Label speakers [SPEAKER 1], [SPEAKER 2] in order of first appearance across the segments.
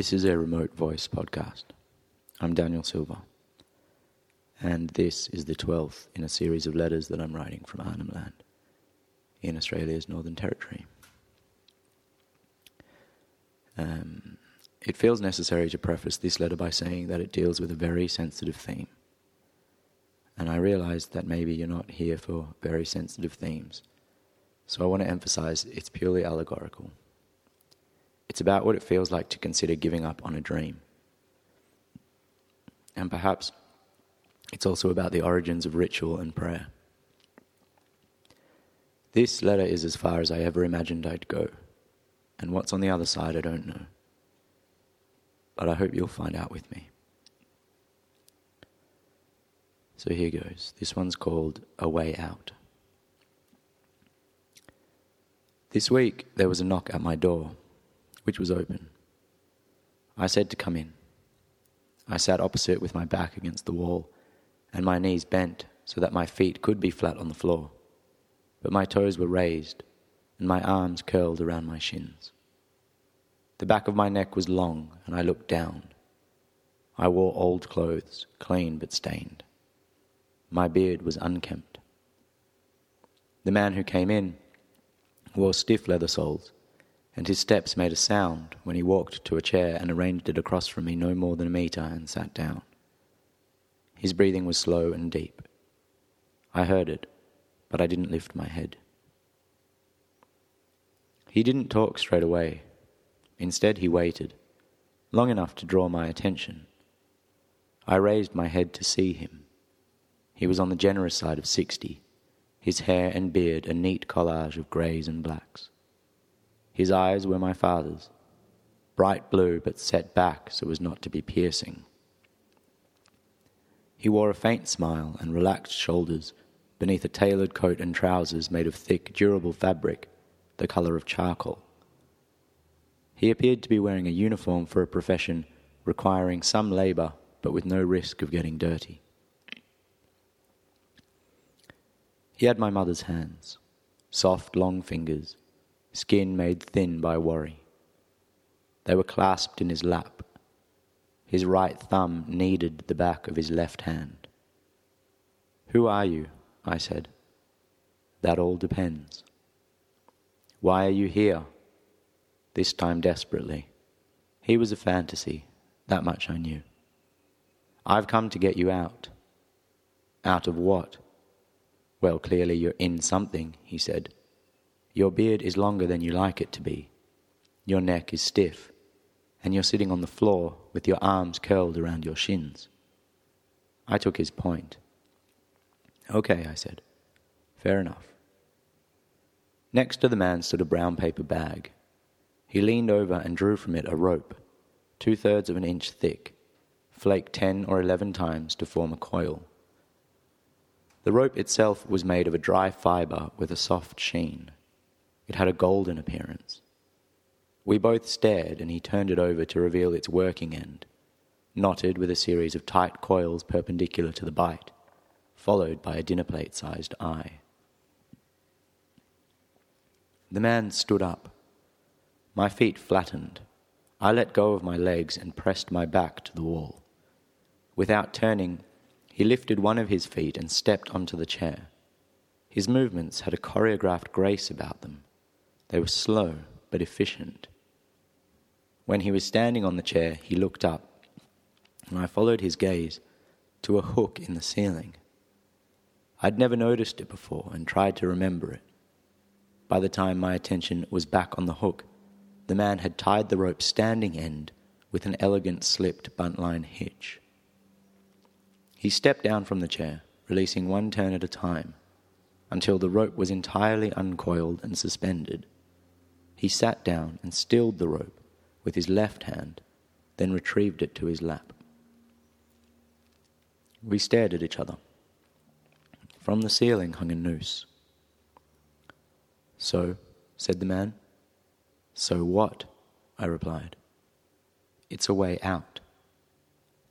[SPEAKER 1] This is a remote voice podcast. I'm Daniel Silva, and this is the 12th in a series of letters that I'm writing from Arnhem Land in Australia's Northern Territory. Um, it feels necessary to preface this letter by saying that it deals with a very sensitive theme. And I realize that maybe you're not here for very sensitive themes. So I want to emphasize it's purely allegorical. It's about what it feels like to consider giving up on a dream. And perhaps it's also about the origins of ritual and prayer. This letter is as far as I ever imagined I'd go, and what's on the other side I don't know. But I hope you'll find out with me. So here goes. This one's called A Way Out. This week there was a knock at my door which was open. I said to come in. I sat opposite with my back against the wall and my knees bent so that my feet could be flat on the floor, but my toes were raised and my arms curled around my shins. The back of my neck was long and I looked down. I wore old clothes, clean but stained. My beard was unkempt. The man who came in wore stiff leather soles and his steps made a sound when he walked to a chair and arranged it across from me no more than a meter and sat down. His breathing was slow and deep. I heard it, but I didn't lift my head. He didn't talk straight away. Instead, he waited, long enough to draw my attention. I raised my head to see him. He was on the generous side of sixty, his hair and beard a neat collage of greys and blacks. His eyes were my father's, bright blue but set back so as not to be piercing. He wore a faint smile and relaxed shoulders beneath a tailored coat and trousers made of thick, durable fabric, the color of charcoal. He appeared to be wearing a uniform for a profession requiring some labor but with no risk of getting dirty. He had my mother's hands, soft, long fingers, skin made thin by worry. They were clasped in his lap. His right thumb kneaded the back of his left hand. Who are you? I said. That all depends. Why are you here? This time desperately. He was a fantasy, that much I knew. I've come to get you out. Out of what? Well, clearly you're in something, he said. Your beard is longer than you like it to be. Your neck is stiff, and you're sitting on the floor with your arms curled around your shins. I took his point. Okay, I said. Fair enough. Next to the man stood a brown paper bag. He leaned over and drew from it a rope, two thirds of an inch thick, flaked ten or eleven times to form a coil. The rope itself was made of a dry fiber with a soft sheen. It had a golden appearance. We both stared, and he turned it over to reveal its working end, knotted with a series of tight coils perpendicular to the bite, followed by a dinner plate sized eye. The man stood up. My feet flattened. I let go of my legs and pressed my back to the wall. Without turning, he lifted one of his feet and stepped onto the chair. His movements had a choreographed grace about them they were slow but efficient. When he was standing on the chair, he looked up, and I followed his gaze to a hook in the ceiling. I'd never noticed it before and tried to remember it. By the time my attention was back on the hook, the man had tied the rope's standing end with an elegant slipped buntline hitch. He stepped down from the chair, releasing one turn at a time, until the rope was entirely uncoiled and suspended. He sat down and stilled the rope with his left hand, then retrieved it to his lap. We stared at each other. From the ceiling hung a noose. So, said the man. So what? I replied. It's a way out.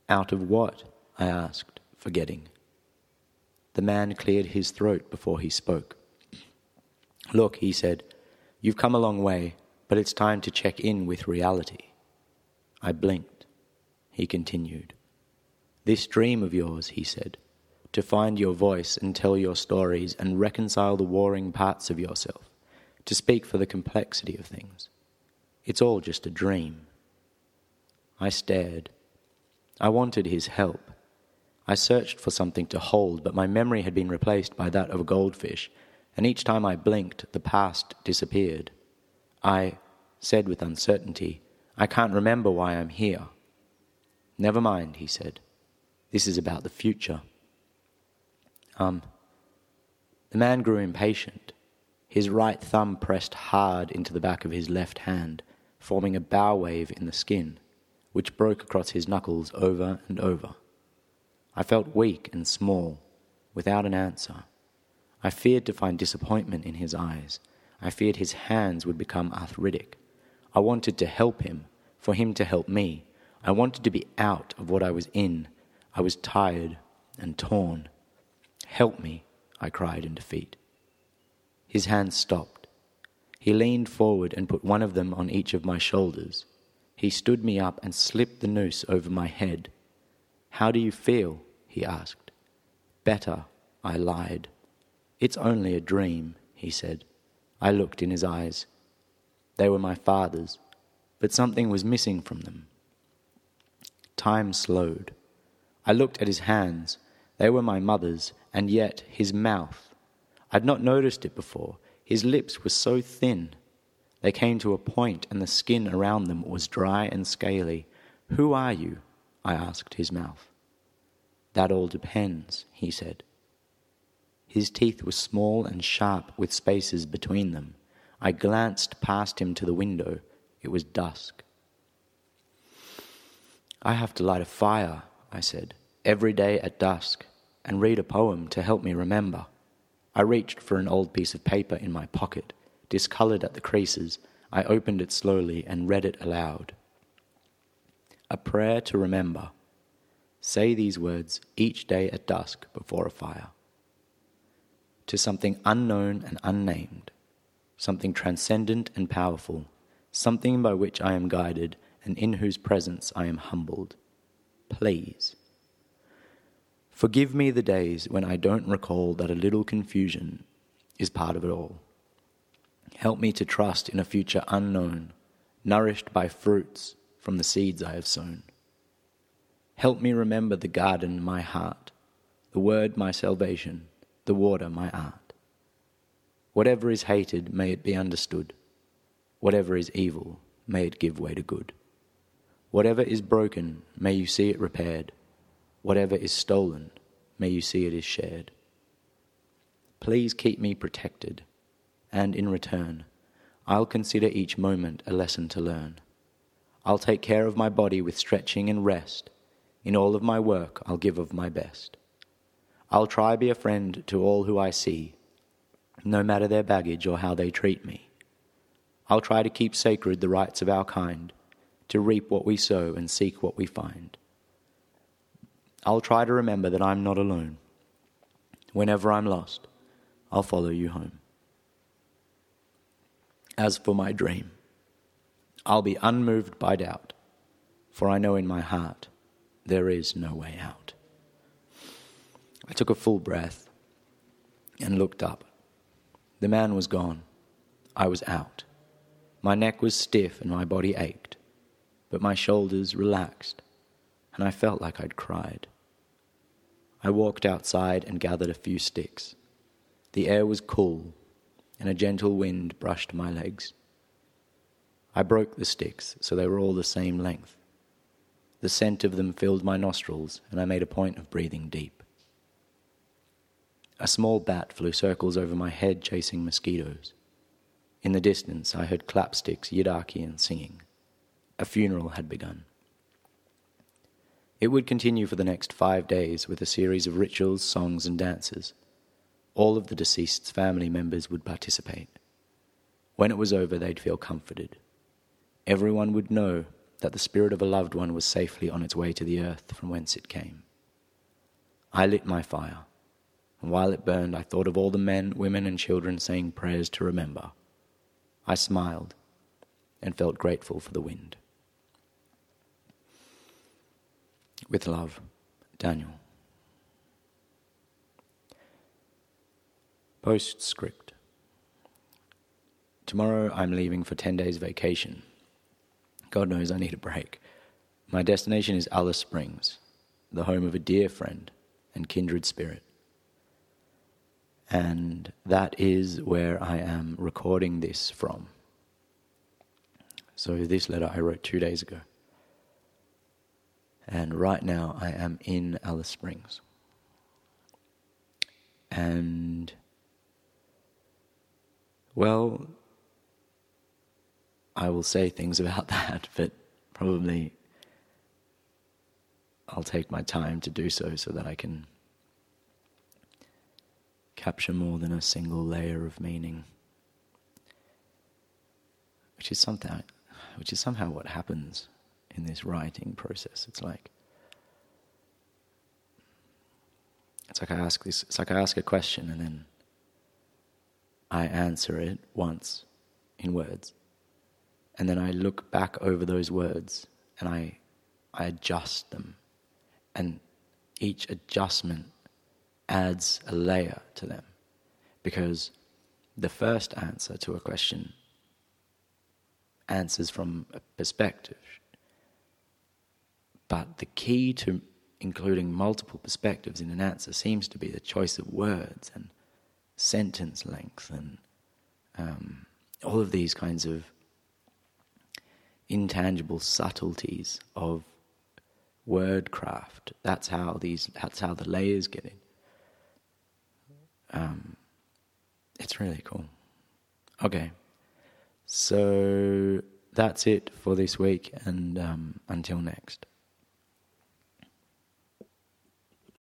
[SPEAKER 1] Out of what? I asked, forgetting. The man cleared his throat before he spoke. Look, he said, You've come a long way, but it's time to check in with reality. I blinked. He continued. This dream of yours, he said, to find your voice and tell your stories and reconcile the warring parts of yourself, to speak for the complexity of things. It's all just a dream. I stared. I wanted his help. I searched for something to hold, but my memory had been replaced by that of a goldfish, and each time I blinked, the past disappeared. I said with uncertainty, I can't remember why I'm here. Never mind, he said. This is about the future. Um, the man grew impatient. His right thumb pressed hard into the back of his left hand, forming a bow wave in the skin, which broke across his knuckles over and over. I felt weak and small, without an answer. I feared to find disappointment in his eyes. I feared his hands would become arthritic. I wanted to help him, for him to help me. I wanted to be out of what I was in. I was tired and torn. Help me, I cried in defeat. His hands stopped. He leaned forward and put one of them on each of my shoulders. He stood me up and slipped the noose over my head. How do you feel? he asked. Better, I lied. It's only a dream, he said. I looked in his eyes. They were my father's, but something was missing from them. Time slowed. I looked at his hands. They were my mother's, and yet his mouth. I'd not noticed it before. His lips were so thin. They came to a point, and the skin around them was dry and scaly. Who are you? I asked his mouth. That all depends, he said. His teeth were small and sharp with spaces between them. I glanced past him to the window. It was dusk. I have to light a fire, I said, every day at dusk, and read a poem to help me remember. I reached for an old piece of paper in my pocket, discolored at the creases. I opened it slowly and read it aloud. A prayer to remember. Say these words each day at dusk before a fire. To something unknown and unnamed something transcendent and powerful, something by which I am guided and in whose presence I am humbled. Please. Forgive me the days when I don't recall that a little confusion is part of it all. Help me to trust in a future unknown, nourished by fruits from the seeds I have sown. Help me remember the garden, my heart, the word, my salvation, the water, my art. Whatever is hated, may it be understood. Whatever is evil, may it give way to good. Whatever is broken, may you see it repaired. Whatever is stolen, may you see it is shared. Please keep me protected, and in return, I'll consider each moment a lesson to learn. I'll take care of my body with stretching and rest. In all of my work, I'll give of my best. I'll try be a friend to all who I see no matter their baggage or how they treat me. I'll try to keep sacred the rights of our kind, to reap what we sow and seek what we find. I'll try to remember that I'm not alone. Whenever I'm lost, I'll follow you home. As for my dream, I'll be unmoved by doubt, for I know in my heart there is no way out. I took a full breath and looked up. The man was gone. I was out. My neck was stiff and my body ached, but my shoulders relaxed, and I felt like I'd cried. I walked outside and gathered a few sticks. The air was cool, and a gentle wind brushed my legs. I broke the sticks so they were all the same length. The scent of them filled my nostrils, and I made a point of breathing deep. A small bat flew circles over my head chasing mosquitoes. In the distance, I heard clapsticks, Yidaki, and singing. A funeral had begun. It would continue for the next five days with a series of rituals, songs, and dances. All of the deceased's family members would participate. When it was over, they'd feel comforted. Everyone would know that the spirit of a loved one was safely on its way to the earth from whence it came. I lit my fire and while it burned, I thought of all the men, women, and children saying prayers to remember. I smiled and felt grateful for the wind. With love, Daniel. Postscript. Tomorrow I'm leaving for 10 days vacation. God knows I need a break. My destination is Alice Springs, the home of a dear friend and kindred spirit. And that is where I am recording this from. So, this letter I wrote two days ago. And right now I am in Alice Springs. And, well, I will say things about that, but probably I'll take my time to do so so that I can capture more than a single layer of meaning, which is something, which is somehow what happens in this writing process. It's like it's like I ask this. It's like I ask a question and then I answer it once in words, and then I look back over those words and I I adjust them, and each adjustment adds a layer to them, because the first answer to a question answers from a perspective but the key to including multiple perspectives in an answer seems to be the choice of words and sentence length and um, all of these kinds of intangible subtleties of wordcraft. That's how these. That's how the layers get in. Um, it's really cool. Okay, so that's it for this week, and um, until next.